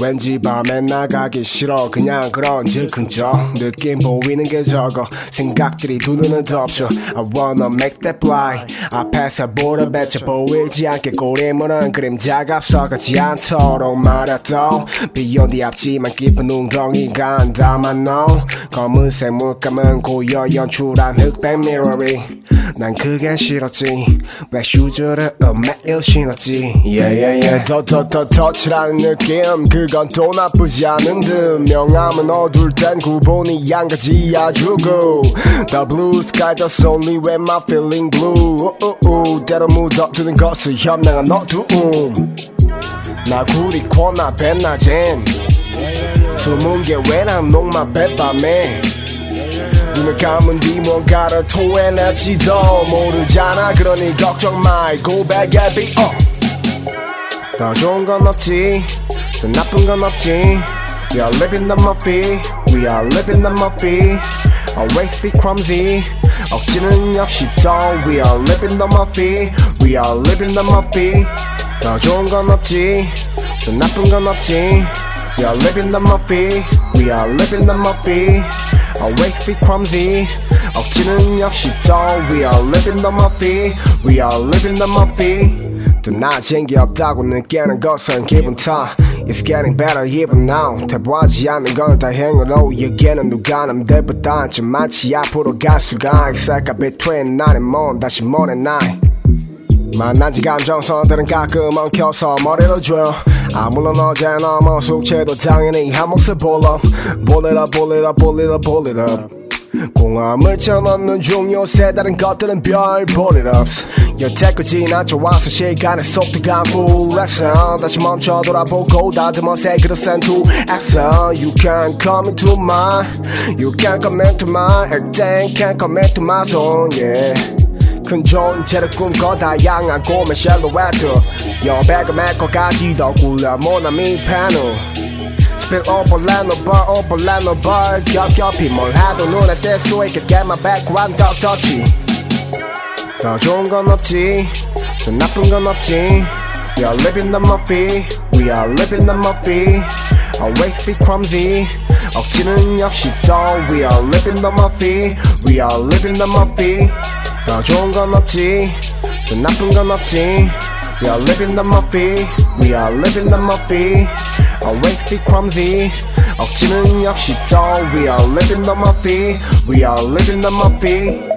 왠지 밤에 나가기 싫어. 그냥 그런 즉흥적 느낌 보이는 게 적어. 생각들이 두 눈을 덮쳐. I wanna make that fly. 앞에서 보러 배쳐 보이지 않게 꼬리무는 그림자가 앞서가지 않도록 말했던 비온 뒤 앞지만 깊은 웅덩이가 안 담아 너 검은색 물감은 고여 연출한 흑백 미러리 난 그게 싫었지. 블랙 슈즈를 매일 신었지? Yeah yeah yeah. 더더더 터치라는 느낌 그건 또 나쁘지 않은 듯. 명함은 어둘 땐 구본이 아주 good The blue sky just only when my feeling blue. uh. 때로 묻어두는 것을 현명한 어두움 나 구리 코나 뱃낮엔 숨은 게 왜난 녹마 뱃밤에. 눈을 감은 뒤 뭔가를 토해내지도 모르잖아. 그러니 걱정 말고 베개비 어. 더 좋은 건 없지 더 나쁜 건 없지 We are living the Murphy We are living the Murphy Always be clumsy 억지는 역시 또 We are living the Murphy We are living the Murphy 더 좋은 건 없지 더 나쁜 건 없지 We are living the Murphy We are living the Murphy Always be clumsy 억지는 역시 또 We are living the Murphy We are living the Murphy 또 나아진 게 없다고 느끼는 것은 기분 탓 It's getting better even now 대보하지 않는 걸 다행으로 여기에는 누가 남들보다 좀 많지 앞으로 갈 수가 있을까 between and moon 다시 모레 night 만나지 감정선들은 가끔 엉켜서 머리를 줘요 아 물론 어제 넘어 숙제도 당연히 한 it up it up 공함을 쳐넣는 중 요새 다른 것들은 별볼 it ups 여태까지 나좋아서 시간의 속도가 full 다시 멈춰 돌아보고 다듬어 새 그릇 센투 action You can come into my You can come into my everything can come into my zone yeah 큰 존재를 꿈꿔 다양한 고민 샬로웨트 여백을 메꿔까지 더 굴려 모나미 패널 Spit over land over over land over 겹겹이 뭘 해도 눈에 띌 수 있게 get my background 더 touchy 더 좋은 건 없지 더 나쁜 건 없지 We are living the Murphy We are living the Murphy Always be clumsy 억지는 역시 또 We are living the Murphy We are living the Murphy 더 좋은 건 없지 더 나쁜 건 없지 We are living the Murphy We are living the Murphy Always be clumsy 억지는 역시 또 We are living the Murphy We are living the Murphy